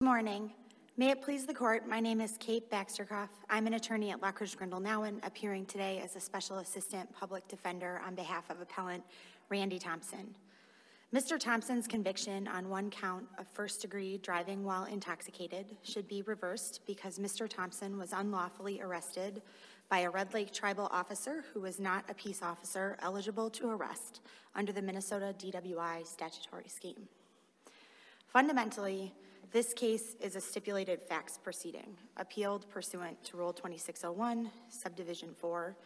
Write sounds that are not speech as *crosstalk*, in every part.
Good morning. May it please the court, my name is Kate Baxter-Kauf. I'm an attorney at Lockridge Grindal Nauen, appearing today as a special assistant public defender on behalf of appellant Randy Thompson. Mr. Thompson's conviction on one count of first degree driving while intoxicated should be reversed because Mr. Thompson was unlawfully arrested by a Red Lake tribal officer who was not a peace officer eligible to arrest under the Minnesota DWI statutory scheme. Fundamentally, this case is a stipulated facts proceeding, appealed pursuant to Rule 2601, Subdivision 4,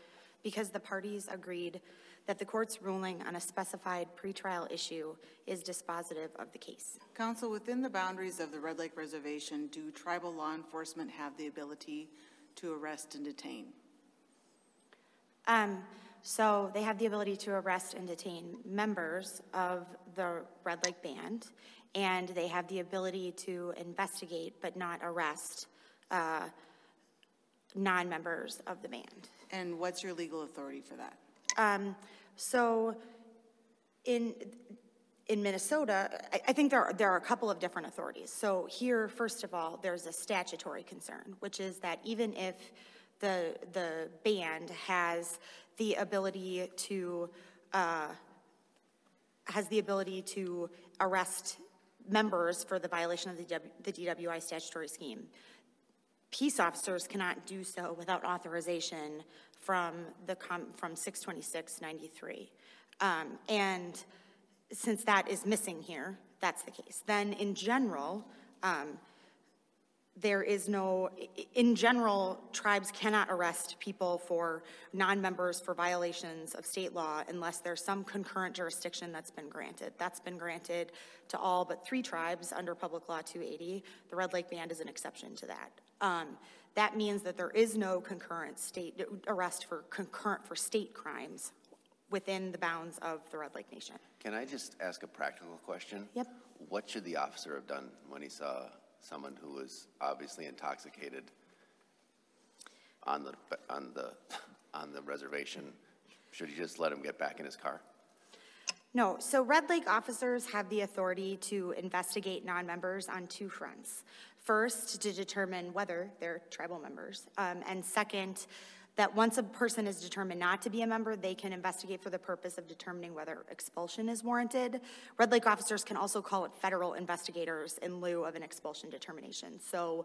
because the parties agreed that the court's ruling on a specified pretrial issue is dispositive of the case. Counsel, within the boundaries of the Red Lake Reservation, do tribal law enforcement have the ability to arrest and detain? Um, so they have the ability to arrest and detain members of the Red Lake Band, and they have the ability to investigate but not arrest uh, non-members of the band. And what's your legal authority for that? Um, so in in Minnesota, I, I think there are, there are a couple of different authorities. So here, first of all, there's a statutory concern, which is that even if the the band has the ability to uh, has the ability to arrest members for the violation of the, DWI statutory scheme. Peace officers cannot do so without authorization from the from 62693. Um, and since that is missing here, that's the case. Then in general, um, there is no, in general, tribes cannot arrest people for non-members for violations of state law unless there's some concurrent jurisdiction that's been granted. That's been granted to all but three tribes under Public Law 280. The Red Lake Band is an exception to that. Um, that means that there is no concurrent state arrest for concurrent for state crimes within the bounds of the Red Lake Nation. Can I just ask a practical question? Yep. What should the officer have done when he saw someone who was obviously intoxicated on the, on the, on the reservation, should you just let him get back in his car? No, so Red Lake officers have the authority to investigate non-members on two fronts. First, to determine whether they're tribal members, um, and second, that once a person is determined not to be a member, they can investigate for the purpose of determining whether expulsion is warranted. Red Lake officers can also call it federal investigators in lieu of an expulsion determination. So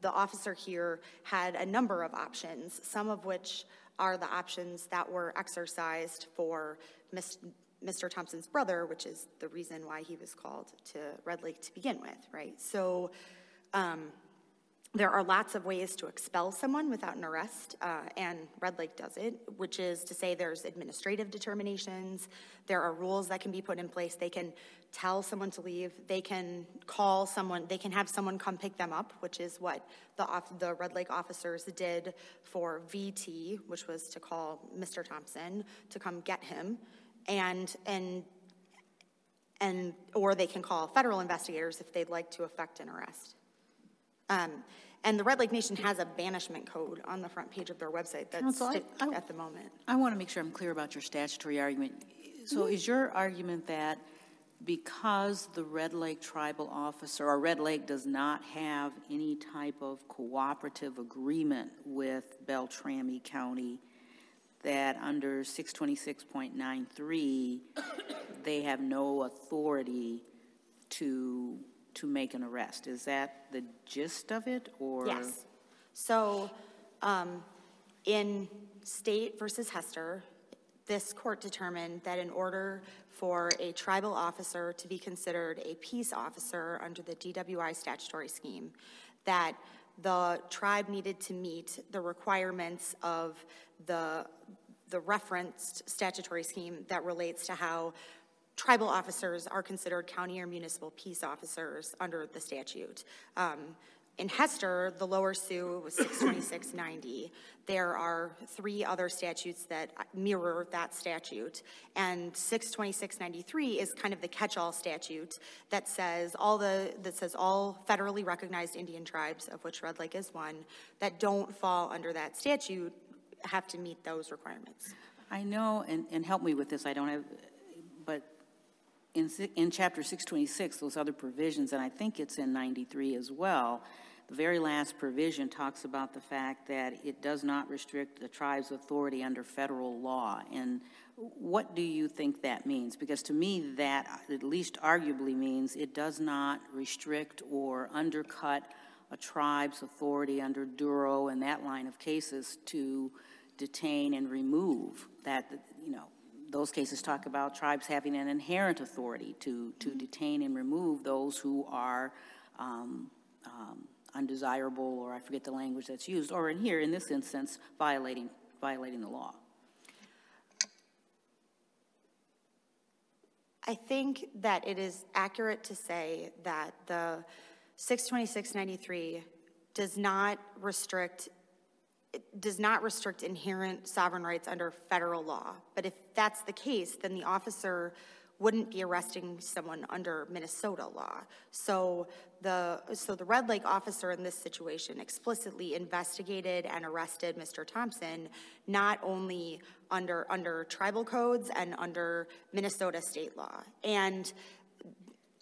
the officer here had a number of options, some of which are the options that were exercised for Mr. Thompson's brother, which is the reason why he was called to Red Lake to begin with, right? So um, there are lots of ways to expel someone without an arrest, uh, and Red Lake does it, which is to say there's administrative determinations, there are rules that can be put in place. They can tell someone to leave, they can call someone, they can have someone come pick them up, which is what the, the Red Lake officers did for VT, which was to call Mr. Thompson to come get him, and, and, and or they can call federal investigators if they'd like to effect an arrest. Um, and the Red Lake Nation has a banishment code on the front page of their website that's Counsel, I- I- at the moment. I want to make sure I'm clear about your statutory argument. So Mm-hmm. is your argument that because the Red Lake tribal officer, or Red Lake does not have any type of cooperative agreement with Beltrami County, that under 626.93, they have no authority to to make an arrest. Is that the gist of it, or? Yes. So um, in State versus Hester, this court determined that in order for a tribal officer to be considered a peace officer under the DWI statutory scheme, that the tribe needed to meet the requirements of the the referenced statutory scheme that relates to how tribal officers are considered county or municipal peace officers under the statute. Um, in Hester, the lower Sioux was 62690. There are three other statutes that mirror that statute. And 62693 is kind of the catch-all statute that says all the that says all federally recognized Indian tribes, of which Red Lake is one, that don't fall under that statute have to meet those requirements. I know, and, and help me with this, I don't have, in, in chapter 626, those other provisions, and I think it's in 93 as well, the very last provision talks about the fact that it does not restrict the tribe's authority under federal law. And what do you think that means? Because to me, that at least arguably means it does not restrict or undercut a tribe's authority under Duro and that line of cases to detain and remove that, you know, those cases talk about tribes having an inherent authority to, to detain and remove those who are um, um, undesirable, or I forget the language that's used, or in here, in this instance, violating, violating the law. I think that it is accurate to say that the 62693 does not restrict, it does not restrict inherent sovereign rights under federal law. But if that's the case, then the officer wouldn't be arresting someone under Minnesota law. So the, so the Red Lake officer in this situation explicitly investigated and arrested Mr. Thompson, not only under, under tribal codes and under Minnesota state law. And,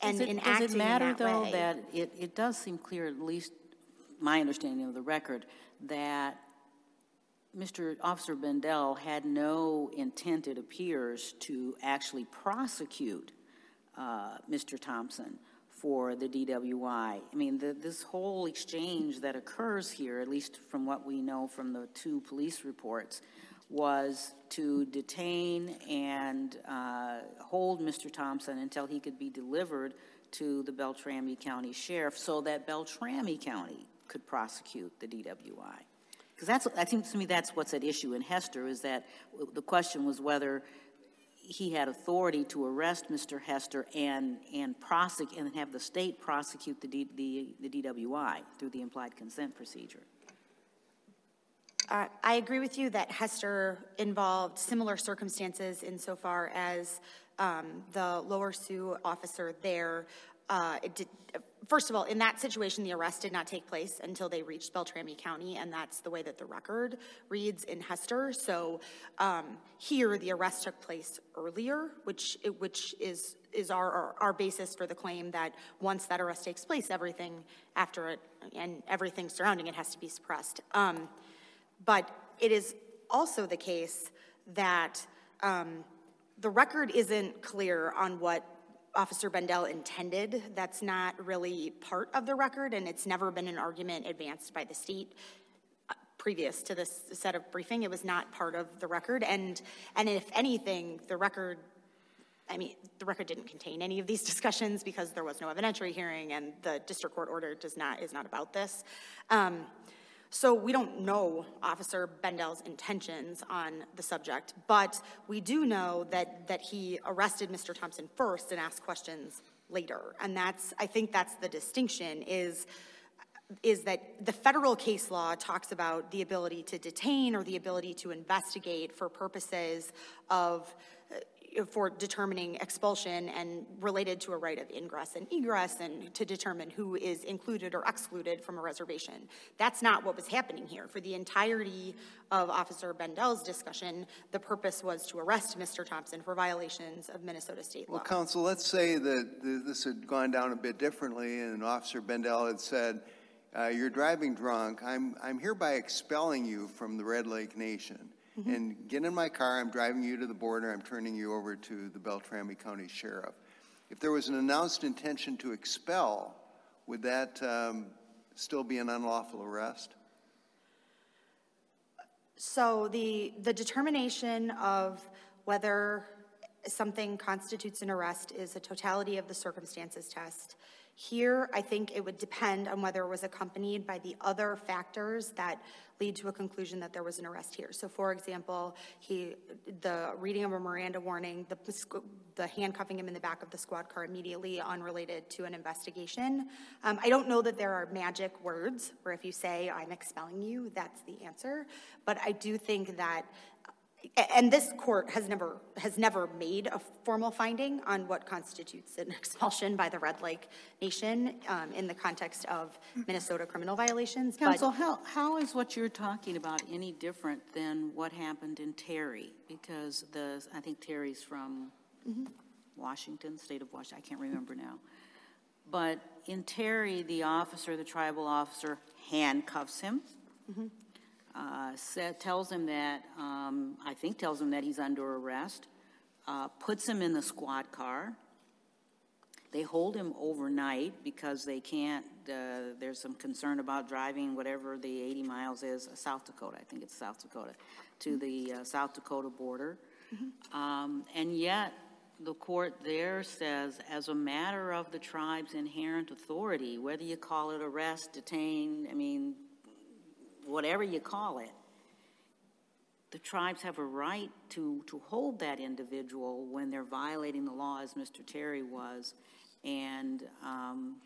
and Does it- in acting Does it in matter, that though, way- that it, it does seem clear, at least my understanding of the record, that Mr. Officer Bendel had no intent, it appears, to actually prosecute uh, Mr. Thompson for the DWI. I mean, the, this whole exchange that occurs here, at least from what we know from the two police reports, was to detain and uh, hold Mr. Thompson until he could be delivered to the Beltrami County Sheriff so that Beltrami County could prosecute the DWI. Because that's, I think to me, that's what's at issue in Hester, is that the question was whether he had authority to arrest Mr. Hester and, and prosecute, and have the state prosecute the, D, the, the DWI through the implied consent procedure. Uh, I agree with you that Hester involved similar circumstances insofar as um, the Lower Sioux officer there. uh, did- First of all, in that situation, the arrest did not take place until they reached Beltrami County, and that's the way that the record reads in Hester. So um, here, the arrest took place earlier, which, which is, is our, our- our basis for the claim that once that arrest takes place, everything after it and everything surrounding it has to be suppressed. Um, but it is also the case that um, the record isn't clear on what Officer Bendel intended. That's not really part of the record, and it's never been an argument advanced by the state uh, previous to this set of briefing. It was not part of the record, and, and if anything, the record I mean, the record didn't contain any of these *laughs* discussions because there was no evidentiary hearing and the district court order does not, is not about this. Um, so we don't know Officer Bendel's intentions on the subject, but we do know that, that he arrested Mr. Thompson first and asked questions later. And that's, I think that's the distinction is, is that the federal case law talks about the ability to detain or the ability to investigate for purposes of, for determining expulsion and related to a right of ingress and egress and to determine who is included or excluded from a reservation. That's not what was happening here. For the entirety of Officer Bendel's discussion, the purpose was to arrest Mr. Thompson for violations of Minnesota state law. Well, counsel, let's say that th- this had gone down a bit differently, and Officer Bendel had said, uh, "You're driving drunk. I'm I'm hereby expelling you from the Red Lake Nation. And get in my car. I'm driving you to the border. I'm turning you over to the Beltrami County Sheriff." If there was an announced intention to expel, would that um, still be an unlawful arrest? So the, the determination of whether something constitutes an arrest is a totality of the circumstances test. Here, I think it would depend on whether it was accompanied by the other factors that lead to a conclusion that there was an arrest here. So for example, he, the reading of a Miranda warning, the, the handcuffing him in the back of the squad car immediately unrelated to an investigation. Um, I don't know that there are magic words where if you say, I'm expelling you, that's the answer. But I do think that And this court has never, has never made a formal finding on what constitutes an *laughs* expulsion by the Red Lake Nation um, in the context of Minnesota criminal violations. but- Counsel, how, how is what you're talking about any different than what happened in Terry? Because the, I think Terry's from Washington, state of Washington, I can't remember now. But in Terry, the officer, the tribal officer handcuffs him, uh, tells him that, um, I think tells him that he's under arrest, uh, puts him in the squad car. They hold him overnight because they can't, uh, there's some concern about driving whatever the 80 miles is, uh, South Dakota, I think it's South Dakota, to the uh, South Dakota border. Um, And yet, the court there says, as a matter of the tribe's inherent authority, whether you call it arrest, detain, I mean, whatever you call it, the tribes have a right to, to hold that individual when they're violating the law, as Mr. Terry was, and, um,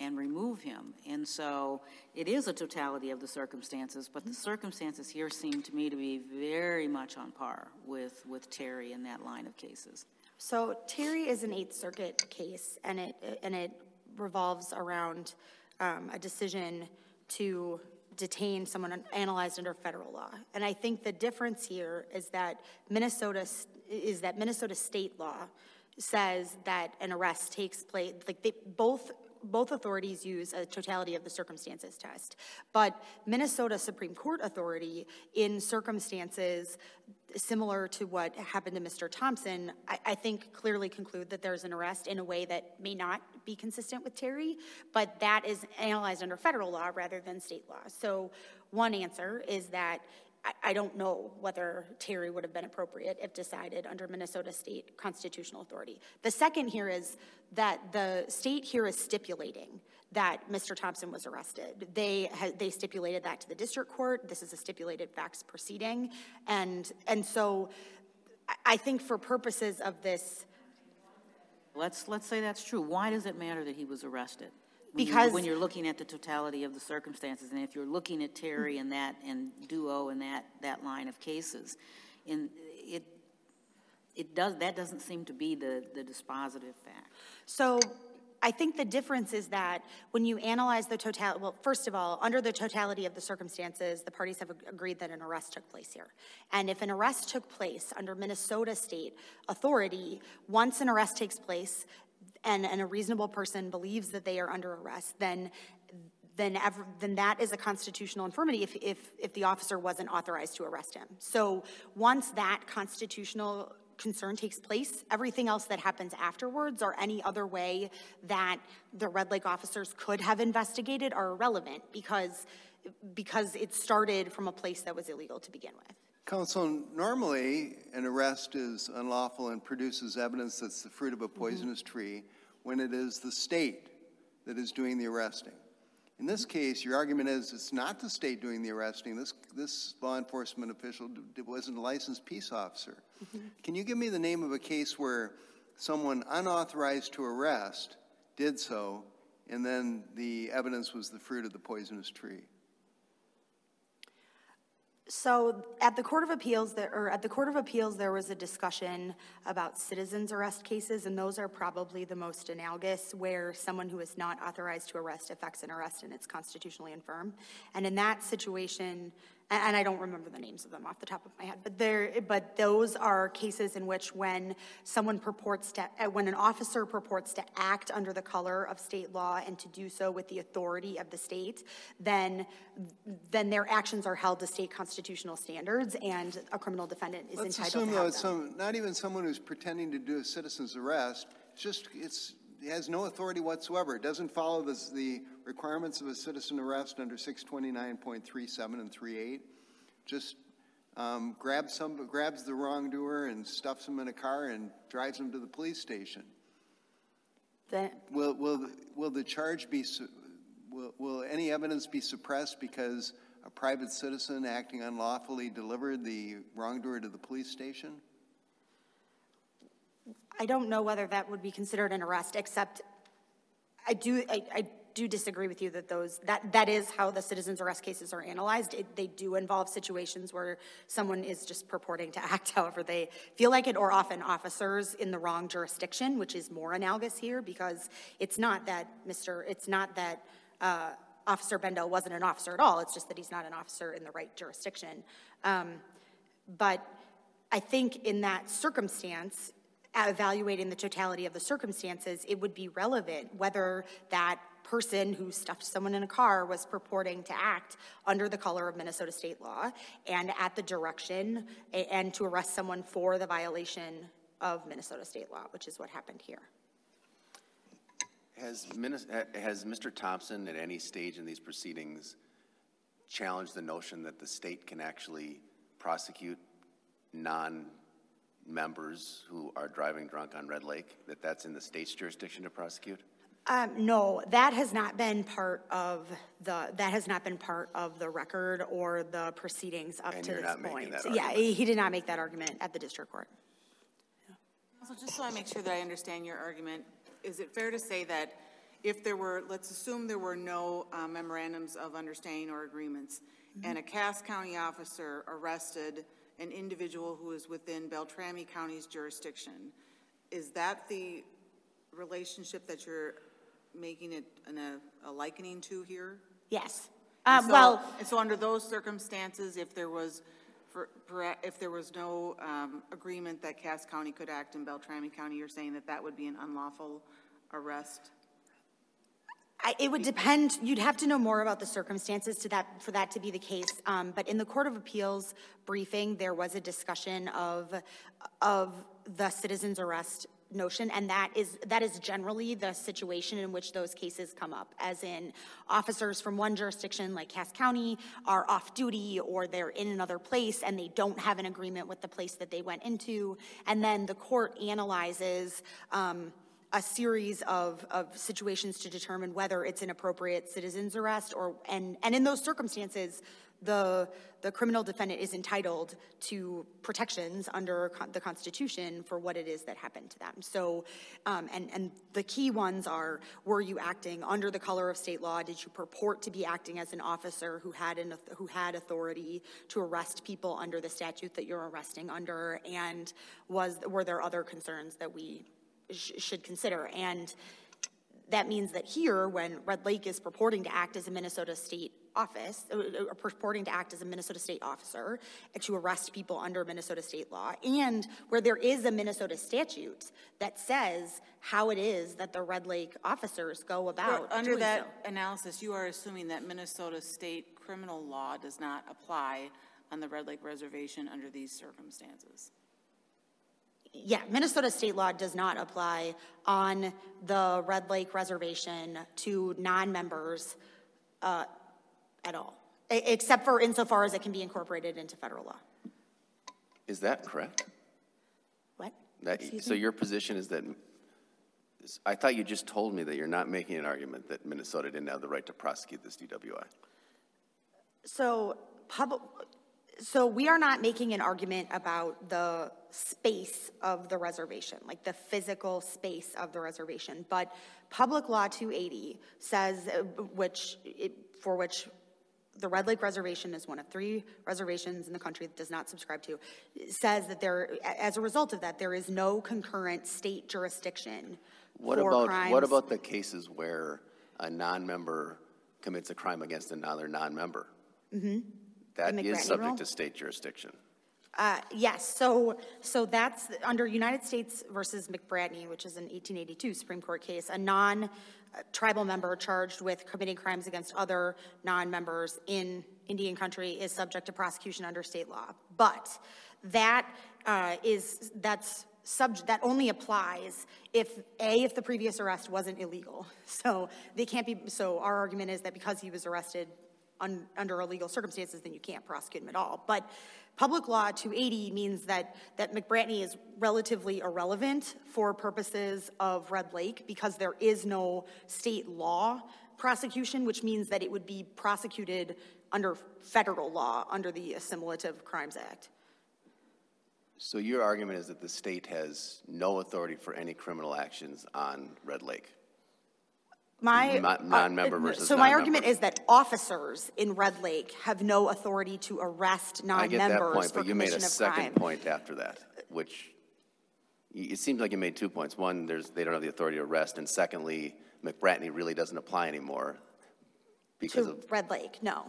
and remove him. And so it is a totality of the circumstances, but the circumstances here seem to me to be very much on par with, with Terry in that line of cases. So Terry is an Eighth Circuit case, and it, and it revolves around um, a decision to detain someone analyzed under federal law. And I think the difference here is that Minnesota, is that Minnesota state law says that an arrest takes place, like they, both both authorities use a totality of the circumstances test. But Minnesota Supreme Court authority, in circumstances similar to what happened to Mr. Thompson, I, I think clearly conclude that there's an arrest in a way that may not be consistent with Terry, but that is analyzed under federal law rather than state law. So one answer is that I, don't know whether Terry would have been appropriate if decided under Minnesota state constitutional authority. The second here is that the state here is stipulating that Mr. Thompson was arrested. They ha- they stipulated that to the district court. This is a stipulated facts proceeding, and and so I think for purposes of this, Let's, let's say that's true. Why does it matter that he was arrested? Because- When you're looking at the totality of the circumstances, and if you're looking at Terry and that, and Duro and that, that line of cases, and it, it does, that doesn't seem to be the, the dispositive fact. So I think the difference is that when you analyze the total, well, first of all, under the totality of the circumstances, the parties have agreed that an arrest took place here. And if an arrest took place under Minnesota state authority, once an arrest takes place and, and a reasonable person believes that they are under arrest, then then, ever, then that is a constitutional infirmity if, if, if the officer wasn't authorized to arrest him. So once that constitutional concern takes place, everything else that happens afterwards or any other way that the Red Lake officers could have investigated are irrelevant because, because it started from a place that was illegal to begin with. Counsel, normally, an arrest is unlawful and produces evidence that's the fruit of a mm-hmm. poisonous tree when it is the state that is doing the arresting. In this mm-hmm. case, your argument is it's not the state doing the arresting. This, this law enforcement official d- d- wasn't a licensed peace officer. Mm-hmm. Can you give me the name of a case where someone unauthorized to arrest did so, and then the evidence was the fruit of the poisonous tree? So at the Court of Appeals, there, or at the Court of Appeals, there was a discussion about citizens arrest cases, and those are probably the most analogous, where someone who is not authorized to arrest affects an arrest and it's constitutionally infirm. And in that situation, and I don't remember the names of them off the top of my head, but there, but those are cases in which when someone purports to, uh, when an officer purports to act under the color of state law and to do so with the authority of the state, then, then their actions are held to state constitutional standards, and a criminal defendant is Let's entitled assume to though have it's them. some, not even someone who's pretending to do a citizen's arrest, just, it's, it has no authority whatsoever. It doesn't follow this, the requirements of a citizen arrest under six twenty-nine point three seven and three eight. Just, um, grabs some, grabs the wrongdoer and stuffs him in a car and drives him to the police station. Then- Will, will, the- will the charge be, will, will any evidence be suppressed because a private citizen acting unlawfully delivered the wrongdoer to the police station? I don't know whether that would be considered an arrest, except I do, I, I do disagree with you that those, that, that is how the citizens arrest cases are analyzed. It, they do involve situations where someone is just purporting to act *laughs* however they feel like it, or often officers in the wrong jurisdiction, which is more analogous here, because it's not that Mr., it's not that, uh, Officer Bendel wasn't an officer at all, it's just that he's not an officer in the right jurisdiction. Um, but I think in that circumstance, evaluating the totality of the circumstances, it would be relevant whether that person who stuffed someone in a car was purporting to act under the color of Minnesota state law and at the direction and to arrest someone for the violation of Minnesota state law, which is what happened here. Has, has Mr. Thompson at any stage in these proceedings challenged the notion that the state can actually prosecute non-members who are driving drunk on Red Lake, that that's in the state's jurisdiction to prosecute? Um, no, that has not been part of the, that has not been part of the record or the proceedings up And to you're this not making point. that Yeah, argument? he did not make that argument at the district court. So just so I make sure that I understand your argument, is it fair to say that if there were, let's assume there were no uh, memorandums of understanding or agreements, and a Cass County officer arrested an individual who is within Beltrami County's jurisdiction, is that the relationship that you're making it in a a likening to here? Yes. And Um, so- well, And so under those circumstances, if there was, for- for- if there was no um, agreement that Cass County could act in Beltrami County, you're saying that that would be an unlawful arrest? I, it would depend, you'd have to know more about the circumstances to that, for that to be the case. Um, but in the Court of Appeals briefing, there was a discussion of, of the citizen's arrest notion, and that is, that is generally the situation in which those cases come up, as in officers from one jurisdiction, like Cass County, are off-duty, or they're in another place, and they don't have an agreement with the place that they went into, and then the court analyzes, um, a series of, of situations to determine whether it's an appropriate citizen's arrest or, and, and in those circumstances, the, the criminal defendant is entitled to protections under con- the Constitution for what it is that happened to them. So, um, and, and the key ones are, were you acting under the color of state law? Did you purport to be acting as an officer who had an, who had authority to arrest people under the statute that you're arresting under? And was, were there other concerns that we sh- should consider. And that means that here, when Red Lake is purporting to act as a Minnesota state office, uh, uh, purporting to act as a Minnesota state officer to arrest people under Minnesota state law, and where there is a Minnesota statute that says how it is that the Red Lake officers go about Under doing that so. analysis, you are assuming that Minnesota state criminal law does not apply on the Red Lake Reservation under these circumstances? Yeah, Minnesota state law does not apply on the Red Lake Reservation to non-members uh, at all, except for insofar as it can be incorporated into federal law. Is that correct? What? That, so me? your position is that, I thought you just told me that you're not making an argument that Minnesota didn't have the right to prosecute this DWI. So, public, so we are not making an argument about the space of the reservation, like the physical space of the reservation. But Public Law 280 says, uh, which, it- for which the Red Lake Reservation is one of three reservations in the country that does not subscribe to, says that there, as a result of that, there is no concurrent state jurisdiction What for about, crimes. what about the cases where a non-member commits a crime against another non-member? Mm-hmm. That The is McBratney subject rule? to state jurisdiction. Uh, Yes, so, so that's under United States versus McBratney, which is an 1882 Supreme Court case, a non-tribal member charged with committing crimes against other non-members in Indian country is subject to prosecution under state law. But that uh, is, that's sub, that only applies if, A, if the previous arrest wasn't illegal. *laughs* So they can't be, so our argument is that because he was arrested un, under illegal circumstances, then you can't prosecute him at all. But public law 280 means that, that McBratney is relatively irrelevant for purposes of Red Lake because there is no state law prosecution, which means that it would be prosecuted under federal law, under the Assimilative Crimes Act. So your argument is that the state has no authority for any criminal actions on Red Lake? My. Uh, non-member versus So my non-member. argument is that officers in Red Lake have no authority to arrest I get that non-members point, for but you made a commission of second crime. point after that, which, y- it seems like you made two points. One, there's, they don't have the authority to arrest, and secondly, McBratney really doesn't apply anymore because To of, Red Lake, no.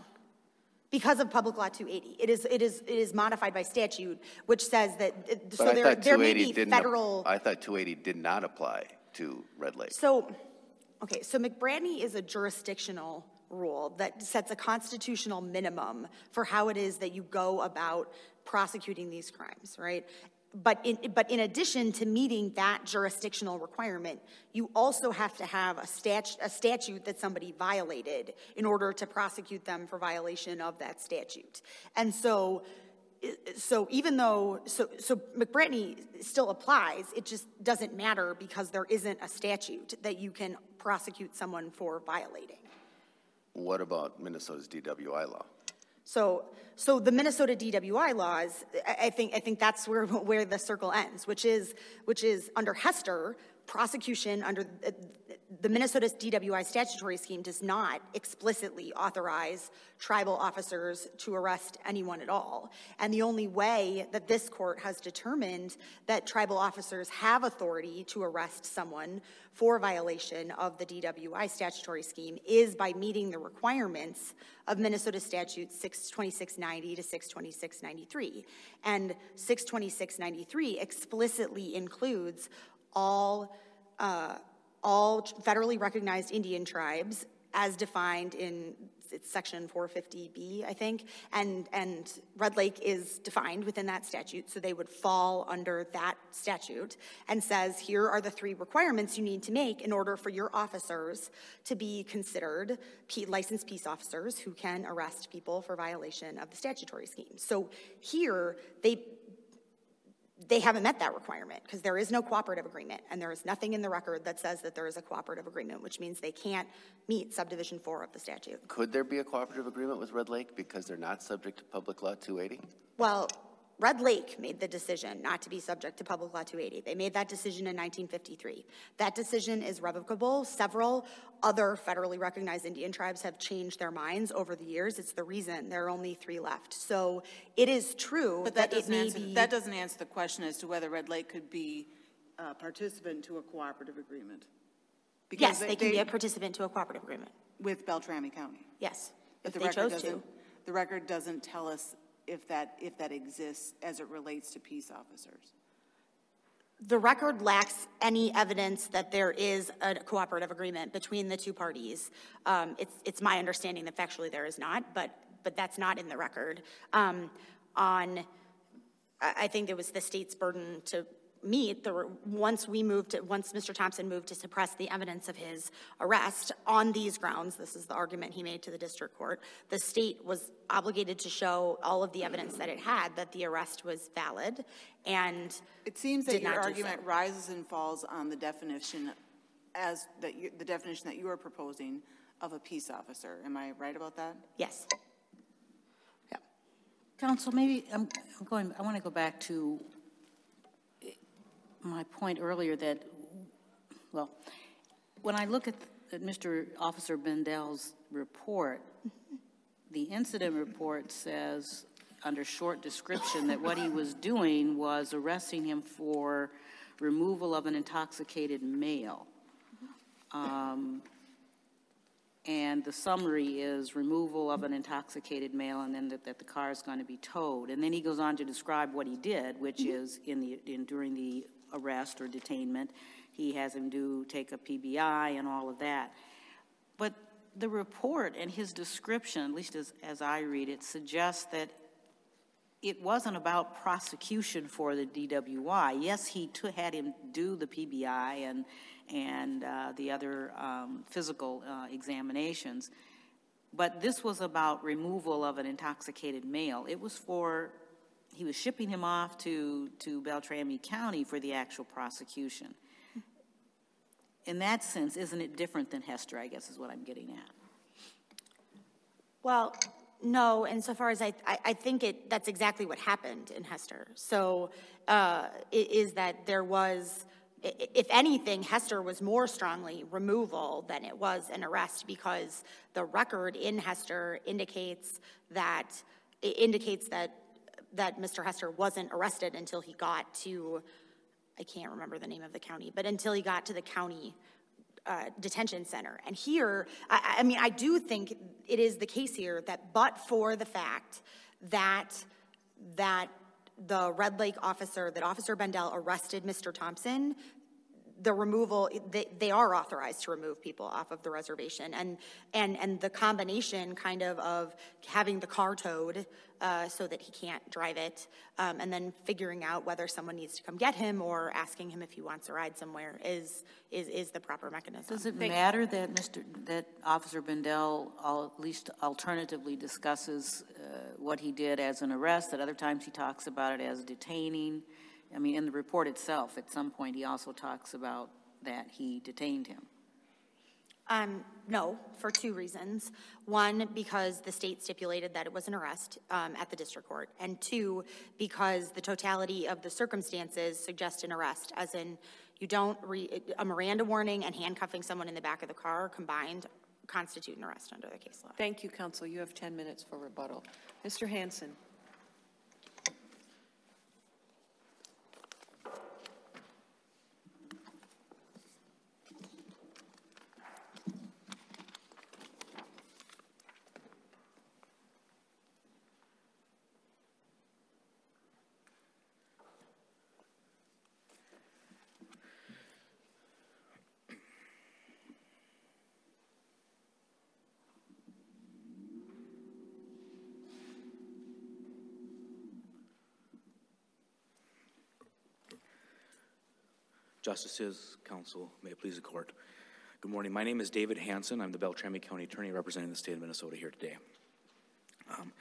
Because of Public Law 280. It is, it is, it is modified by statute, which says that, it- so But I there, thought there may 280 be didn't, ap- federal. I thought 280 did not apply to Red Lake. So, okay, so McBratney is a jurisdictional rule that sets a constitutional minimum for how it is that you go about prosecuting these crimes, right? But in, but in addition to meeting that jurisdictional requirement, you also have to have a stat, a statute that somebody violated in order to prosecute them for violation of that statute. And so, so even though, so, so McBratney still applies, it just doesn't matter because there isn't a statute that you can prosecute someone for violating. What about Minnesota's DWI law? So, so the Minnesota DWI laws, I, think, I think that's where, where the circle ends, which is, which is under Hester, prosecution under the- Minnesota's DWI statutory scheme does not explicitly authorize tribal officers to arrest anyone at all. And the only way that this court has determined that tribal officers have authority to arrest someone for violation of the DWI statutory scheme is by meeting the requirements of Minnesota statute 62690 to 62693. And 62693 explicitly includes all, uh, all federally recognized Indian tribes as defined in it's section 450B, I think, and, and Red Lake is defined within that statute, so they would fall under that statute, and says, here are the three requirements you need to make in order for your officers to be considered licensed peace officers who can arrest people for violation of the statutory scheme. So here, they, they haven't met that requirement because there is no cooperative agreement and there is nothing in the record that says that there is a cooperative agreement, which means they can't meet subdivision four of the statute. Could there be a cooperative agreement with Red Lake because they're not subject to Public Law 280? Well, Red Lake made the decision not to be subject to Public Law 280. They made that decision in 1953. That decision is revocable. Several other federally recognized Indian tribes have changed their minds over the years. It's the reason there are only three left. So it is true But that that it doesn't may answer, be. that doesn't answer the question as to whether Red Lake could be a participant to a cooperative agreement. Because Yes, they can be a participant to a cooperative agreement. With Beltrami County. Yes, But if the they record chose to. doesn't, the record doesn't tell us if that, if that exists as it relates to peace officers. The record lacks any evidence that there is a cooperative agreement between the two parties. Um, It's, it's my understanding that factually there is not, but, but that's not in the record. Um, On, I, I think it was the state's burden to meet, there were, once we moved, to- once Mr. Thompson moved to suppress the evidence of his arrest on these grounds, this is the argument he made to the district court, the state was obligated to show all of the evidence that it had that the arrest was valid, and It seems that Did your argument so. rises and falls on the definition as, that you, the definition that you are proposing of a peace officer. Am I right about that? yes. Yeah. Counsel, maybe, I'm I'm going, I want to go back to my point earlier that, well, when I look at, at Mr. Officer Bendel's report, the incident report says, under short description, that what he was doing was arresting him for removal of an intoxicated male. Um, And the summary is removal of an intoxicated male and then that, that the car is going to be towed. And then he goes on to describe what he did, which is in the, in, during the arrest or detainment, he has him do, take a PBI and all of that. But the report and his description, at least as, as I read it, suggests that it wasn't about prosecution for the DWI. Yes, he had him do the PBI and, and uh, the other um, physical uh, examinations, but this was about removal of an intoxicated male. It was for, he was shipping him off to, to Beltrami County for the actual prosecution. In that sense, isn't it different than Hester, I guess is what I'm getting at? Well, no, insofar as I, I, I think it, that's exactly what happened in Hester. So, uh, i- is that there was, if anything, Hester was more strongly removal than it was an arrest because the record in Hester indicates that, i- indicates that, that Mr. Hester wasn't arrested until he got to, I can't remember the name of the county, but until he got to the county uh, detention center. And here, I, I mean, I do think it is the case here that but for the fact that, that the Red Lake officer, that Officer Bendel arrested Mr. Thompson, the removal, they, they are authorized to remove people off of the reservation. And, and, and the combination kind of of having the car towed uh, so that he can't drive it, um, and then figuring out whether someone needs to come get him or asking him if he wants to ride somewhere is, is, is the proper mechanism. Does it matter that Mr., that Officer Bendel al- at least alternatively discusses uh, what he did as an arrest? At other times, he talks about it as detaining. I mean, in the report itself, at some point, he also talks about that he detained him. Um, no, for two reasons. One, because the state stipulated that it was an arrest um, at the district court. And two, because the totality of the circumstances suggest an arrest, as in you don't, re- a Miranda warning and handcuffing someone in the back of the car combined constitute an arrest under the case law. Thank you, counsel. You have 10 minutes for rebuttal. Mr. Hanson. Justices, counsel, may it please the court. Good morning. My name is David Hanson. I'm the Beltrami County Attorney representing the state of Minnesota here today. Um,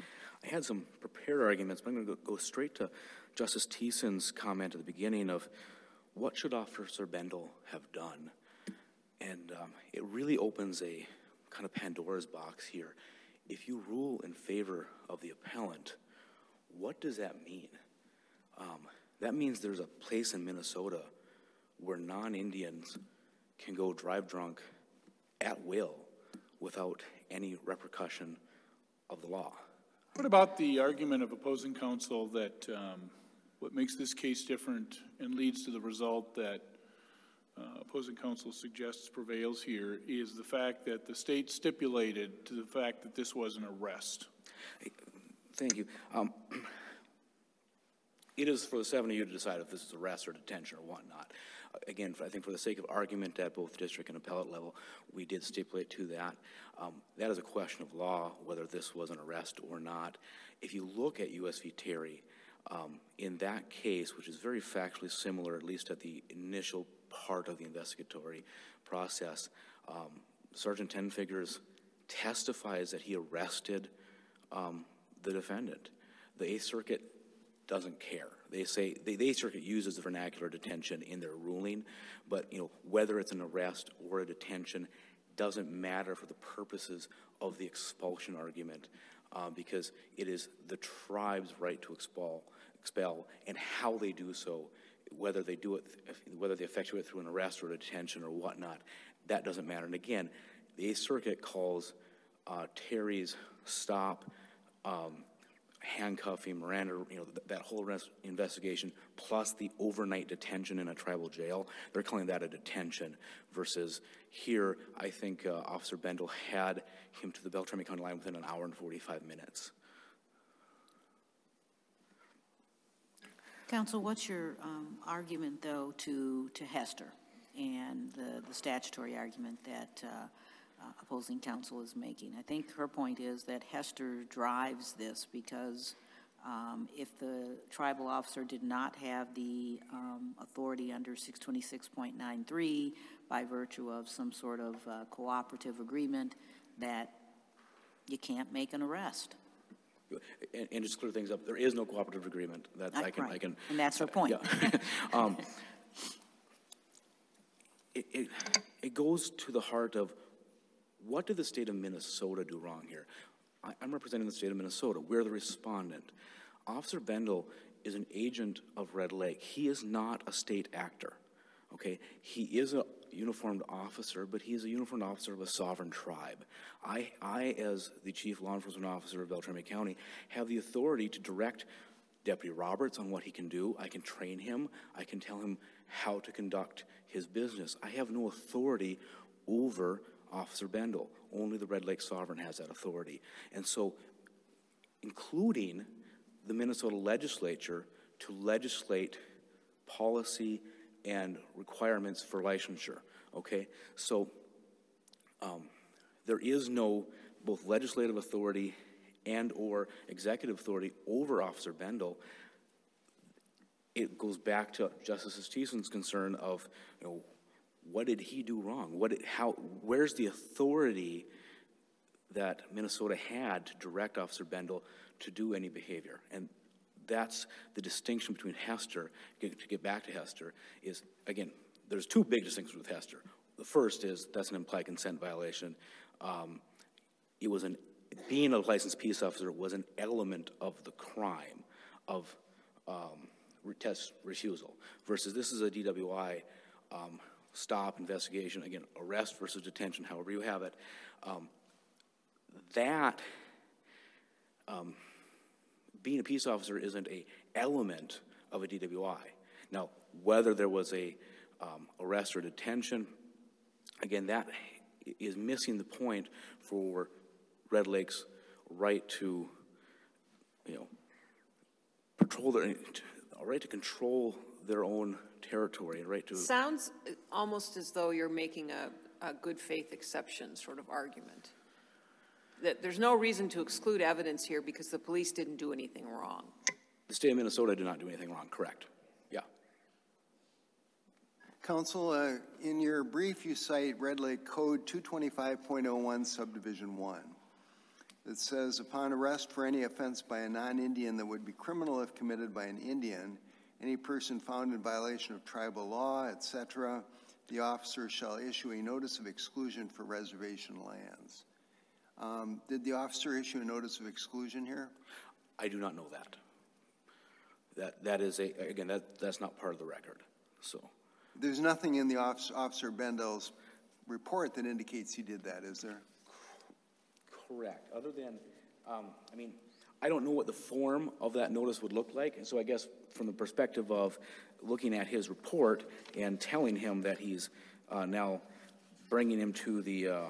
I had some prepared arguments, but I'm going to go straight to Justice Thissen's comment at the beginning of what should Officer Bendel have done? And um, it really opens a kind of Pandora's box here. If you rule in favor of the appellant, what does that mean? Um, that means there's a place in Minnesota where non-Indians can go drive drunk at will without any repercussion of the law. What about the argument of opposing counsel that um, what makes this case different and leads to the result that uh, opposing counsel suggests prevails here is the fact that the state stipulated to the fact that this was an arrest? Thank you. Um, *clears throat* it is for the seven of you to decide if this is arrest or detention or whatnot. Again, I think for the sake of argument at both district and appellate level, we did stipulate to that. Um, that is a question of law, whether this was an arrest or not. If you look at U.S. v. Terry, um, in that case, which is very factually similar, at least at the initial part of the investigatory process, um, Sergeant Tenfigures testifies that he arrested um, the defendant. The Eighth Circuit doesn't care. They say, the, Eighth Circuit uses the vernacular detention in their ruling, but, you know, whether it's an arrest or a detention doesn't matter for the purposes of the expulsion argument, uh, because it is the tribe's right to expel, expel, and how they do so, whether they do it, whether they effectuate it through an arrest or a detention or whatnot, that doesn't matter. And again, the Eighth Circuit calls uh, Terry's stop um, handcuffing, Miranda, you know, th- that whole res- investigation, plus the overnight detention in a tribal jail, they're calling that a detention. Versus here, I think uh, Officer Bendel had him to the Beltrami County line within an hour and 45 minutes. Counsel, what's your um, argument, though, to, to Hester and the, the statutory argument that uh, opposing counsel is making? I think her point is that Hester drives this because um, if the tribal officer did not have the um, authority under 626.93 by virtue of some sort of uh, cooperative agreement, that you can't make an arrest. And, and just to clear things up, there is no cooperative agreement. That I can, I can. And that's her point. Yeah. *laughs* Um, It, it, it goes to the heart of what did the state of Minnesota do wrong here? I, I'm representing the state of Minnesota. We're the respondent. Officer Bendel is an agent of Red Lake. He is not a state actor. Okay, he is a uniformed officer, but he is a uniformed officer of a sovereign tribe. I, I, as the chief law enforcement officer of Beltrami County, have the authority to direct Deputy Roberts on what he can do. I can train him. I can tell him how to conduct his business. I have no authority over Officer Bendel. Only the Red Lake Sovereign has that authority. And so, including the Minnesota legislature to legislate policy and requirements for licensure, okay? So, um, there is no both legislative authority and/or executive authority over Officer Bendel. It goes back to Justice Stevenson's concern of, you know, what did he do wrong? What, how, where's the authority that Minnesota had to direct Officer Bendel to do any behavior? And that's the distinction between Hester, to get back to Hester, is, again, there's two big distinctions with Hester. The first is, that's an implied consent violation. Um, It was an, being a licensed peace officer was an element of the crime of um, test refusal, versus this is a DWI um, stop, investigation, again, arrest versus detention, however you have it. Um, That, um, being a peace officer isn't a element of a DWI. Now, whether there was a um, arrest or detention, again, that is missing the point for Red Lake's right to, you know, patrol their, a right to control their own territory, a right to. Sounds almost as though you're making a, a good faith exception sort of argument. That there's no reason to exclude evidence here because the police didn't do anything wrong. The state of Minnesota did not do anything wrong, correct? Yeah. Counsel, uh, in your brief, you cite Red Lake Code 225.01 subdivision 1. It says, upon arrest for any offense by a non-Indian that would be criminal if committed by an Indian, any person found in violation of tribal law, etc., the officer shall issue a notice of exclusion for reservation lands. Um, Did the officer issue a notice of exclusion here? I do not know that. That, that is a, again, that, that's not part of the record, so. There's nothing in the Officer Officer Bendel's report that indicates he did that, is there? Correct, other than, um, I mean, I don't know what the form of that notice would look like, and so I guess from the perspective of looking at his report and telling him that he's, uh, now bringing him to the, uh,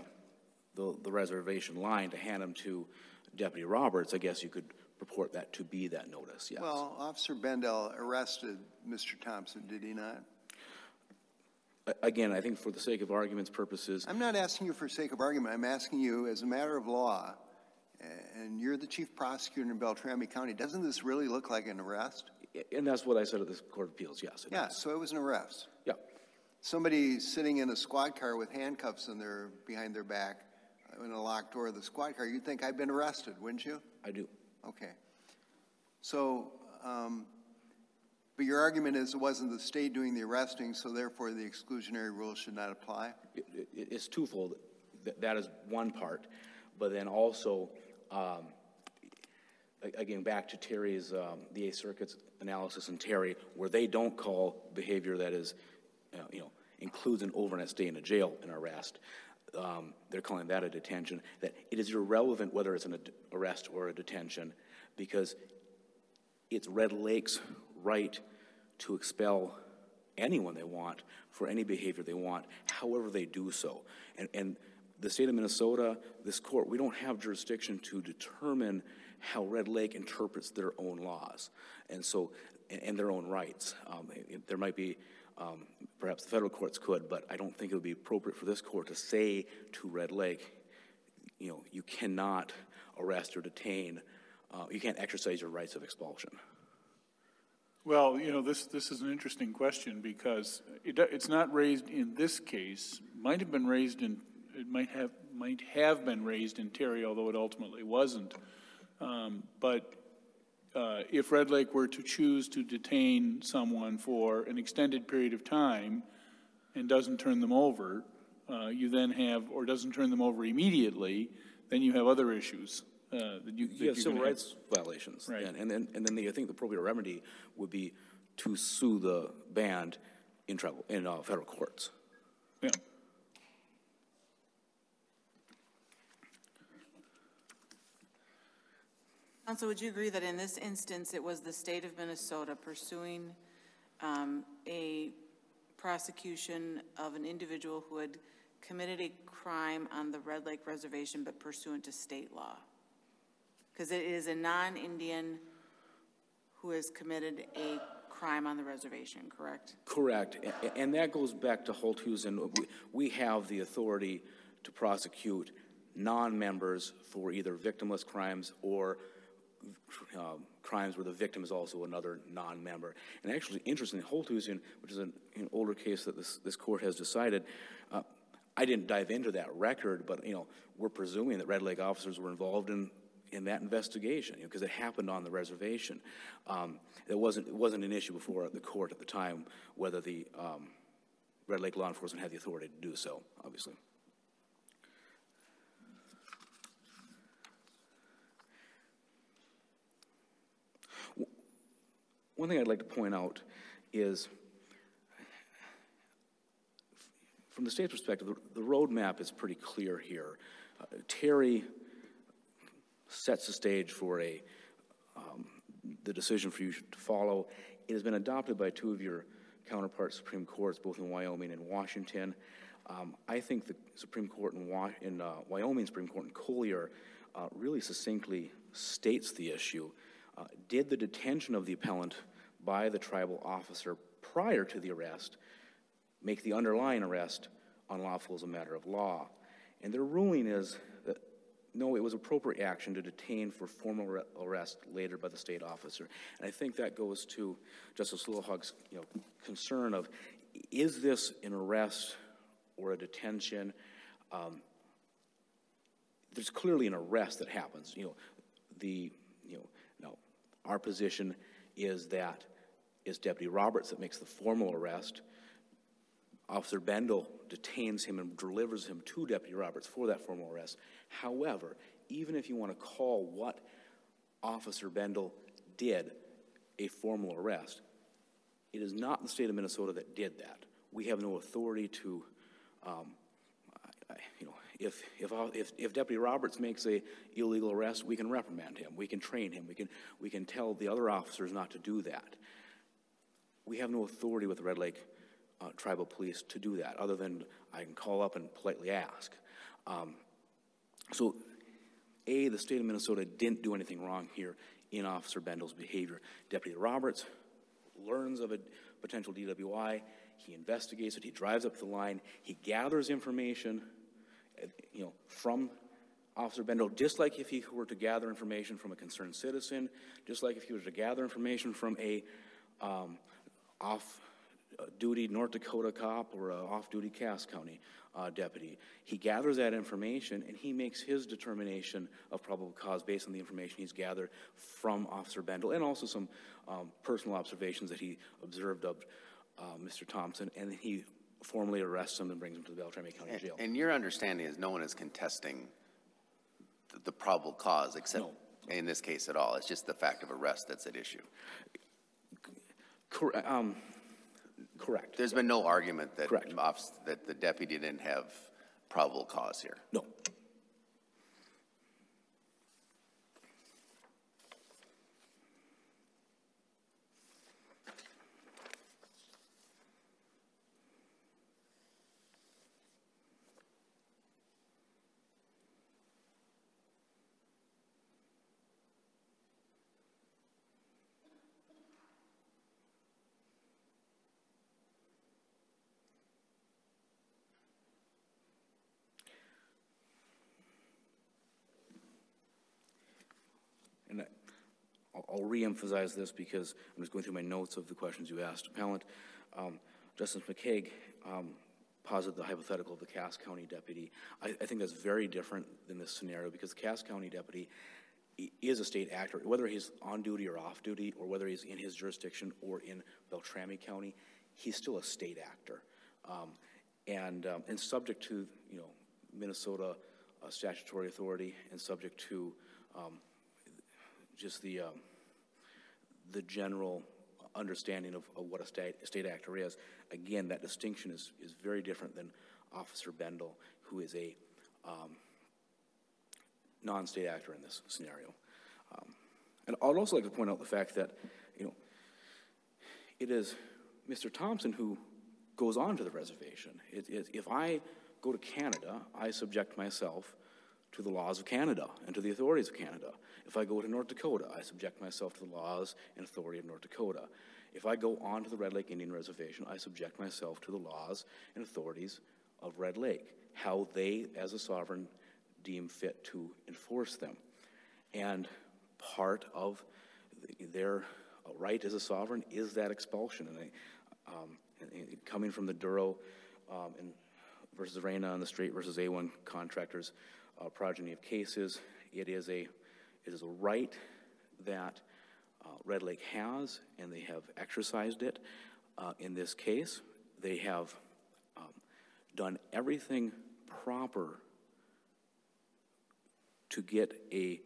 the, the reservation line to hand him to Deputy Roberts, I guess you could purport that to be that notice, yes. Well, Officer Bendel arrested Mr. Thompson, did he not? Again, I think for the sake of argument's purposes, I'm not asking you for sake of argument, I'm asking you as a matter of law, and you're the chief prosecutor in Beltrami County, doesn't this really look like an arrest? And that's what I said at the Court of Appeals, yes. it Yeah, does. so it was an arrest. Yeah, Somebody sitting in a squad car with handcuffs in their, behind their back, uh, in a locked door of the squad car, you'd think I've been arrested, wouldn't you? I do. Okay. So, um, but your argument is it wasn't the state doing the arresting, so therefore the exclusionary rule should not apply? It- it- It's twofold. Th- That is one part. But then also, um, again, back to Terry's, um, the Eighth Circuit's analysis in Terry, where they don't call behavior that is, you know, includes an overnight stay in a jail an arrest. Um, They're calling that a detention, that it is irrelevant whether it's an ad- arrest or a detention, because it's Red Lake's right to expel anyone they want for any behavior they want, however they do so. And, and the state of Minnesota, this court, we don't have jurisdiction to determine how Red Lake interprets their own laws and so, and, their own rights. Um, there might be, um, perhaps the federal courts could, but I don't think it would be appropriate for this court to say to Red Lake, you know, you cannot arrest or detain, uh, you can't exercise your rights of expulsion. Well, you know, this, this is an interesting question because it, it's not raised in this case, might have been raised in, it might have, might have been raised in Terry, although it ultimately wasn't. Um, But uh, if Red Lake were to choose to detain someone for an extended period of time and doesn't turn them over, uh, you then have, or doesn't turn them over immediately, then you have other issues uh, that you. that You have civil gonna rights violations. Right. And and then, and then the, I think the appropriate remedy would be to sue the band in trouble, in uh, federal courts. Counsel, would you agree that in this instance, it was the state of Minnesota pursuing um, a prosecution of an individual who had committed a crime on the Red Lake Reservation but pursuant to state law? Because it is a non-Indian who has committed a crime on the reservation, correct? Correct, and that goes back to Holthusen. We- We have the authority to prosecute non-members for either victimless crimes or um, crimes where the victim is also another non-member. And actually, interestingly, Holthusen, which is an an older case that this, this court has decided, uh, I didn't dive into that record, but, you know, we're presuming that Red Lake officers were involved in, in that investigation, you know, because it happened on the reservation. Um, It wasn't, it wasn't an issue before the court at the time whether the um, Red Lake law enforcement had the authority to do so, obviously. One thing I'd like to point out is, from the state's perspective, the, roadmap is pretty clear here. Uh, Terry sets the stage for a, um, the decision for you to follow. It has been adopted by two of your counterpart Supreme Courts, both in Wyoming and Washington. Um, I think the Supreme Court in, Wa- in uh, Wyoming Supreme Court in Collier uh, really succinctly states the issue. Uh, did the detention of the appellant by the tribal officer prior to the arrest make the underlying arrest unlawful as a matter of law? And their ruling is that no, it was appropriate action to detain for formal re- arrest later by the state officer. And I think that goes to Justice Lillehaug's, you know, concern of, is this an arrest or a detention? Um, there's clearly an arrest that happens, you know, the, you know, now, our position is that it's Deputy Roberts that makes the formal arrest. Officer Bendel detains him and delivers him to Deputy Roberts for that formal arrest. However, even if you want to call what Officer Bendel did a formal arrest, it is not the state of Minnesota that did that. We have no authority to, um, I- I- you know, if, if, if, if Deputy Roberts makes a illegal arrest, we can reprimand him, we can train him, we can, we can tell the other officers not to do that. We have no authority with the Red Lake uh, Tribal Police to do that, other than I can call up and politely ask. Um, so, A, the state of Minnesota didn't do anything wrong here in Officer Bendel's behavior. Deputy Roberts learns of a potential DWI, he investigates it, he drives up the line, he gathers information, uh, you know, from Officer Bendel, just like if he were to gather information from a concerned citizen, just like if he were to gather information from a um, off-duty North Dakota cop or a off-duty Cass County uh, deputy. He gathers that information and he makes his determination of probable cause based on the information he's gathered from Officer Bendel and also some um, personal observations that he observed of uh, Mr. Thompson, and then he formally arrests him and brings him to the Beltrami County Jail. And your understanding is no one is contesting the- the probable cause, except No. in this case at all. It's just the fact of arrest that's at issue. Cor- um, Correct. There's been no argument that, Correct. that the deputy didn't have probable cause here. No. And I- I'll, reemphasize this because I'm just going through my notes of the questions you asked. Appellant, um, Justice McKeig, um, posited the hypothetical of the Cass County deputy. I, I think that's very different than this scenario because the Cass County deputy is a state actor, whether he's on duty or off duty, or whether he's in his jurisdiction or in Beltrami County, he's still a state actor. Um, and, um, and subject to, you know, Minnesota uh, statutory authority and subject to, um, just the, um, the general understanding of, of what a state, a state actor is. Again, that distinction is, is very different than Officer Bendel, who is a um, non-state actor in this scenario. Um, and I'd also like to point out the fact that, you know, it is Mr. Thompson who goes on to the reservation. It, it, if I go to Canada, I subject myself to the laws of Canada and to the authorities of Canada. If I go to North Dakota, I subject myself to the laws and authority of North Dakota. If I go on to the Red Lake Indian Reservation, I subject myself to the laws and authorities of Red Lake, how they, as a sovereign, deem fit to enforce them. And part of their right as a sovereign is that expulsion. And, um, and- and coming from the Duro um, and versus Reina on the Strate versus A1 contractors progeny of cases, it is a it is a right that uh, Red Lake has, and they have exercised it. Uh, in this case, they have um, done everything proper to get a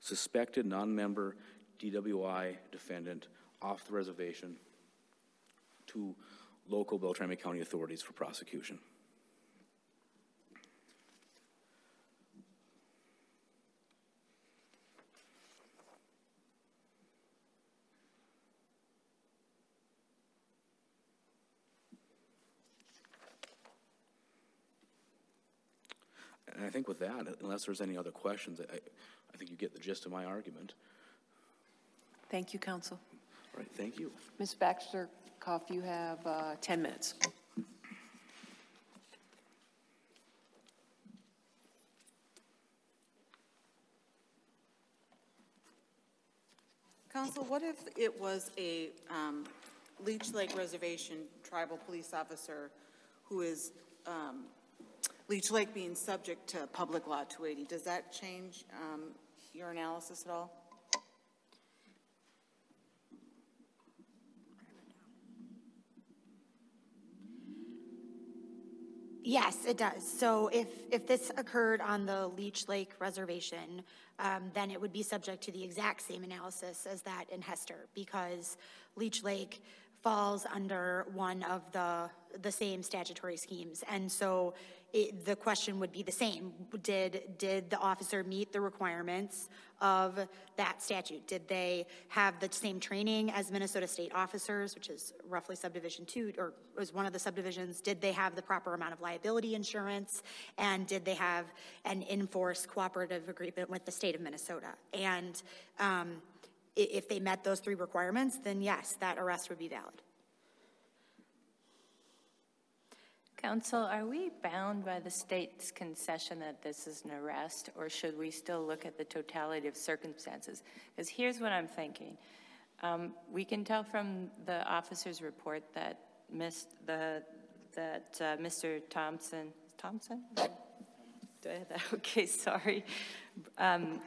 suspected non-member DWI defendant off the reservation to local Beltrami County authorities for prosecution. And I think with that, unless there's any other questions, I, I think you get the gist of my argument. Thank you, counsel. All right, thank you. Ms. Baxter, Koff, you have uh, 10 minutes. Council, what if it was a um, Leech Lake Reservation tribal police officer who is, um, Leech Lake being subject to Public Law 280? Does that change um, your analysis at all? Yes, it does. So if, if this occurred on the Leech Lake Reservation, um, then it would be subject to the exact same analysis as that in Hester, because Leech Lake falls under one of the, the same statutory schemes. And so it, the question would be the same. Did, did the officer meet the requirements of that statute? Did they have the same training as Minnesota state officers, which is roughly subdivision two, or was one of the subdivisions? Did they have the proper amount of liability insurance? And did they have an enforced cooperative agreement with the state of Minnesota? And um, if they met those three requirements, then yes, that arrest would be valid. Counsel, are we bound by the state's concession that this is an arrest, or should we still look at the totality of circumstances? Because here's what I'm thinking. Um, We can tell from the officer's report that the, that uh, Mr. Thompson, Thompson? Do I have that? *laughs* Okay, sorry. Um,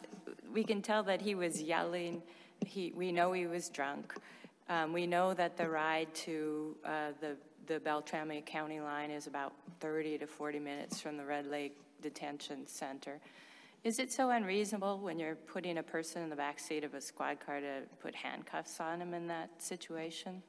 We can tell that he was yelling, he, we know he was drunk. Um, We know that the ride to uh, the, the Beltrami County line is about 30 to 40 minutes from the Red Lake Detention Center. Is it so unreasonable when you're putting a person in the back seat of a squad car to put handcuffs on him in that situation?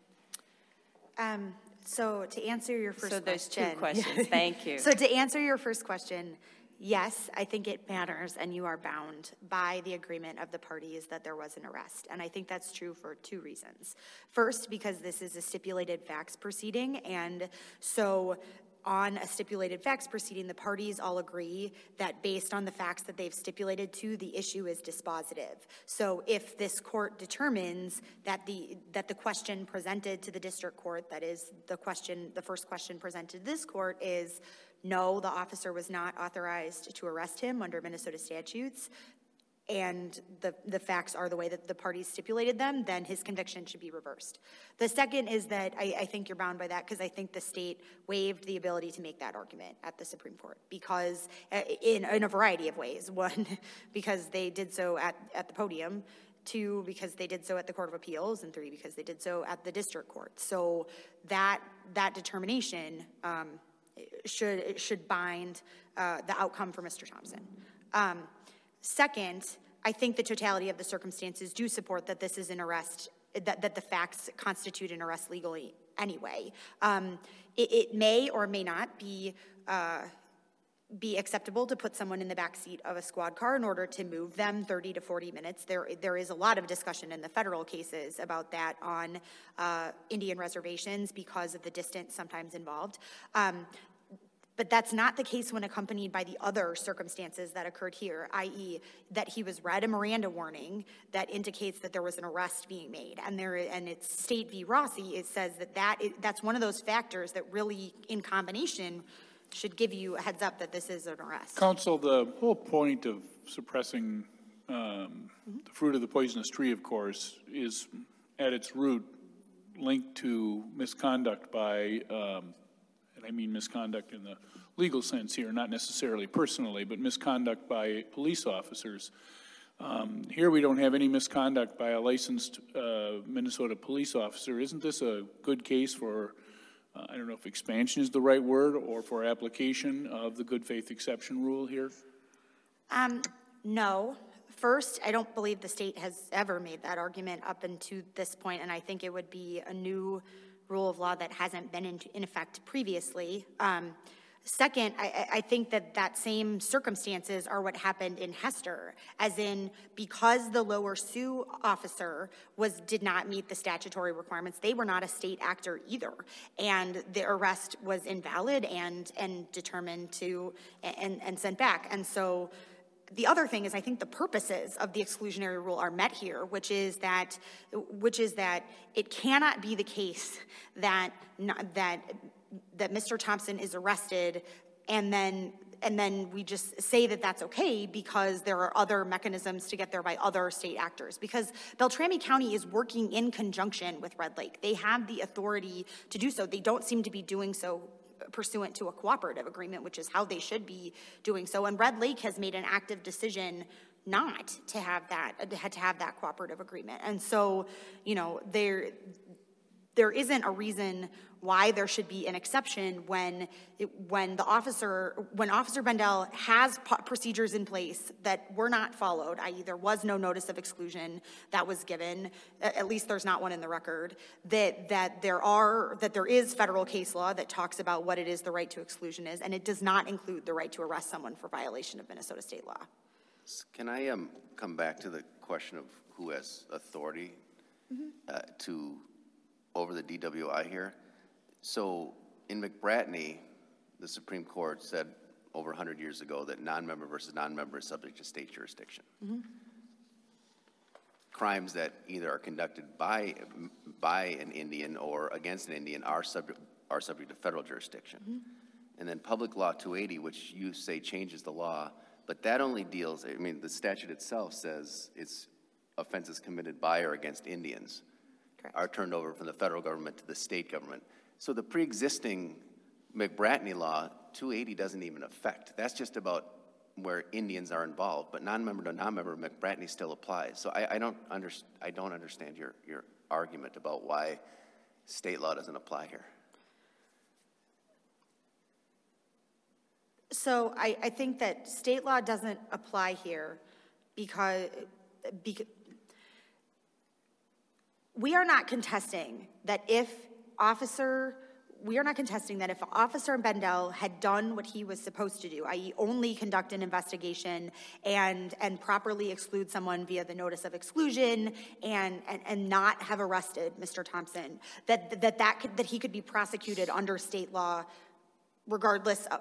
Um, So to answer your first So question. there's two *laughs* questions. Thank you. So to answer your first question, yes, I think it matters, and you are bound by the agreement of the parties that there was an arrest. And I think that's true for two reasons. First, because this is a stipulated facts proceeding, and so on a stipulated facts proceeding, the parties all agree that based on the facts that they've stipulated to, the issue is dispositive. So if this court determines that the, that the question presented to the district court, that is the question, the first question presented to this court is, no, the officer was not authorized to arrest him under Minnesota statutes, and the, the facts are the way that the parties stipulated them, then his conviction should be reversed. The second is that I, I think you're bound by that because I think the state waived the ability to make that argument at the Supreme Court because, uh, in, in a variety of ways. *laughs* One, because they did so at, at the podium. Two, because they did so at the Court of Appeals. And three, because they did so at the district court. So that, that determination um, should, should bind uh, the outcome for Mr. Thompson. Um, Second, I think the totality of the circumstances do support that this is an arrest, that, that the facts constitute an arrest legally anyway. Um, it, it may or may not be uh, be acceptable to put someone in the back seat of a squad car in order to move them 30 to 40 minutes. There, there is a lot of discussion in the federal cases about that on uh, Indian reservations because of the distance sometimes involved. Um, but that's not the case when accompanied by the other circumstances that occurred here, i.e., that he was read a Miranda warning that indicates that there was an arrest being made. And there, and it's State v. Rossi, it says that, that is, that's one of those factors that really, in combination, should give you a heads up that this is an arrest. Counsel, the whole point of suppressing um, the fruit of the poisonous tree, of course, is at its root linked to misconduct by, um, and I mean misconduct in the legal sense here, not necessarily personally, but misconduct by police officers. Um, Here, we don't have any misconduct by a licensed uh, Minnesota police officer. Isn't this a good case for, uh, I don't know if expansion is the right word, or for application of the good faith exception rule here? Um, no. First, I don't believe the state has ever made that argument up until this point, and I think it would be a new rule of law that hasn't been in, in effect previously. Um, second, I, I- think that that same circumstances are what happened in Hester, as in because the lower Sioux officer was did not meet the statutory requirements, they were not a state actor either, and the arrest was invalid and and determined to and and sent back, and so the other thing is I think the purposes of the exclusionary rule are met here, which is that, which is that it cannot be the case that, not, that, that Mr. Thompson is arrested and then, and then we just say that that's okay because there are other mechanisms to get there by other state actors. Because Beltrami County is working in conjunction with Red Lake. They have the authority to do so. They don't seem to be doing so pursuant to a cooperative agreement, which is how they should be doing so. And Red Lake has made an active decision not to have that, to have that cooperative agreement. And so, you know, there, there isn't a reason why there should be an exception when, it- when the officer, when Officer Bendel has po- procedures in place that were not followed, i.e. there was no notice of exclusion that was given, at least there's not one in the record, that, that there are, that there is federal case law that talks about what it is the right to exclusion is, and it does not include the right to arrest someone for violation of Minnesota state law. Can I um, come back to the question of who has authority uh, to, over the DWI here? So in McBratney, the Supreme Court said over 100 years ago that non-member versus non-member is subject to state jurisdiction. Mm-hmm. Crimes that either are conducted by, by an Indian or against an Indian are subject, are subject to federal jurisdiction. Mm-hmm. And then Public Law 280, which you say changes the law, but that only deals, I mean, the statute itself says it's offenses committed by or against Indians are turned over from the federal government to the state government. So the pre-existing McBratney law, 280 doesn't even affect. That's just about where Indians are involved, but non-member to non-member, McBratney still applies. So I, I don't under, I don't understand your, your argument about why state law doesn't apply here. So I, I think that state law doesn't apply here because, because we are not contesting that if Officer, we are not contesting that if Officer Bendel had done what he was supposed to do, i.e. only conduct an investigation and, and properly exclude someone via the notice of exclusion and, and, and not have arrested Mr. Thompson, that, that, that could, that he could be prosecuted under state law regardless, of-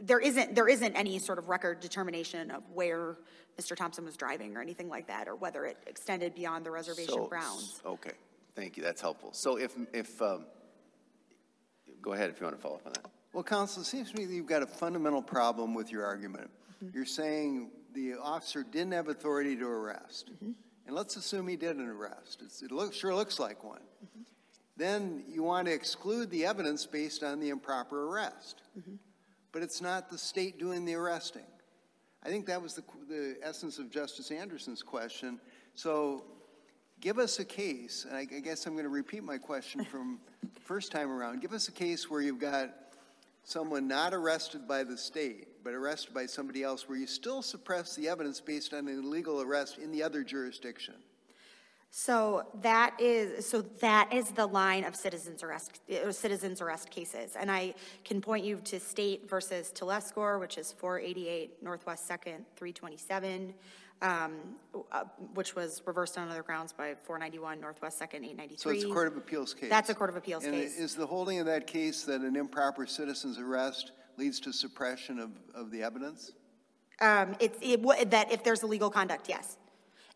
there isn't, there isn't any sort of record determination of where Mr. Thompson was driving or anything like that, or whether it extended beyond the reservation So- grounds. Okay, thank you, that's helpful. So if, if, um, go ahead if you want to follow up on that. Well, counsel, it seems to me that you've got a fundamental problem with your argument. Mm-hmm. You're saying the officer didn't have authority to arrest. Mm-hmm. And let's assume he did an arrest. It's, it looks, sure looks like one. Mm-hmm. Then you want to exclude the evidence based on the improper arrest. But it's not the state doing the arresting. I think that was the, the essence of Justice Anderson's question. So give us a case, and I, I guess I'm going to repeat my question *laughs* from first time around. Give us a case where you've got someone not arrested by the state, but arrested by somebody else, where you still suppress the evidence based on an illegal arrest in the other jurisdiction. So that is, so that is the line of citizens arrest, uh, citizens arrest cases. And I can point you to State versus Telescore, which is 488 Northwest Second, 327, um, uh, which was reversed on other grounds by 491 Northwest Second, 893. So it's a Court of Appeals case? That's a Court of Appeals And case. is the holding of that case that an improper citizen's arrest leads to suppression of, of the evidence? Um, it's, it, that if there's illegal conduct, yes.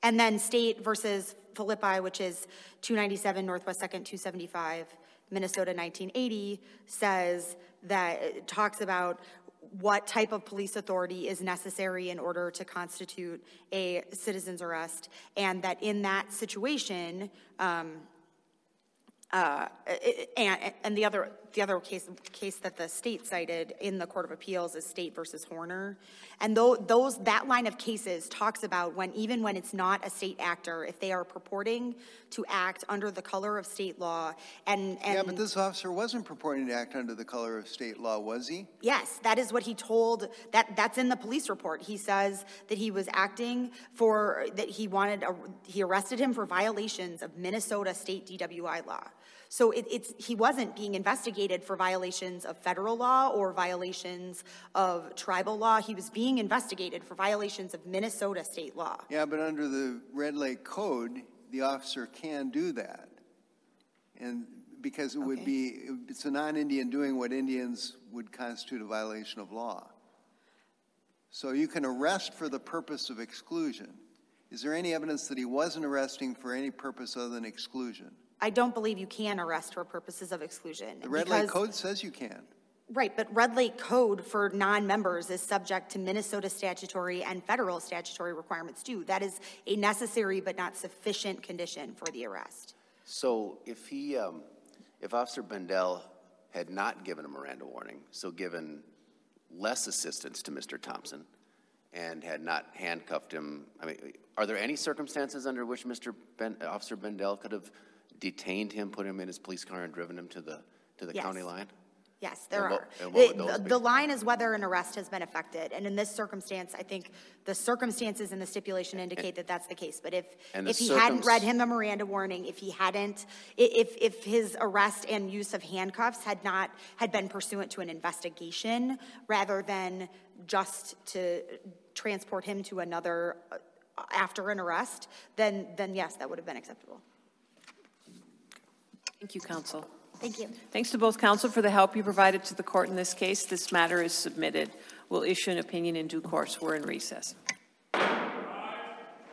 And then state versus Philippi, which is 297 Northwest Second, 275, Minnesota 1980, says that, talks about what type of police authority is necessary in order to constitute a citizen's arrest, and that in that situation, um, uh, and, and the other, the other case, case that the state cited in the Court of Appeals is State versus Horner. And tho- those, that line of cases talks about when, even when it's not a state actor, if they are purporting to act under the color of state law and, and. Yeah, but this officer wasn't purporting to act under the color of state law, was he? Yes, that is what he told, that, that's in the police report. He says that he was acting for, that he wanted, a- he arrested him for violations of Minnesota state DWI law. So it, it's, he wasn't being investigated for violations of federal law or violations of tribal law. He was being investigated for violations of Minnesota state law. Yeah, but under the Red Lake Code, the officer can do that. And because it would Okay. be, it's a non-Indian doing what Indians would constitute a violation of law. So you can arrest for the purpose of exclusion. Is there any evidence that he wasn't arresting for any purpose other than exclusion? I don't believe you can arrest for purposes of exclusion. The Red Lake because- Code says you can. Right, but Red Lake Code for non-members is subject to Minnesota statutory and federal statutory requirements too. That is a necessary but not sufficient condition for the arrest. So if he, um, if Officer Bendel had not given a Miranda warning, so given less assistance to Mr. Thompson, and had not handcuffed him, I mean, are there any circumstances under which Mr. Ben, Officer Bendel could have detained him, put him in his police car, and driven him to the, to the Yes. county line? Yes, there And what- are. and what would The- those the- be? The line is whether an arrest has been effected, and in this circumstance, I think the circumstances and the stipulation indicate that that's the case. But if, And the if he hadn't circums- read him the Miranda warning, if he hadn't, i- if, if his arrest and use of handcuffs had not, had been pursuant to an investigation rather than just to transport him to another uh, after an arrest, then, then yes, that would have been acceptable. Thank you, counsel. Thank you. Thanks to both counsel for the help you provided to the court in this case. This matter is submitted. We'll issue an opinion in due course. We're in recess.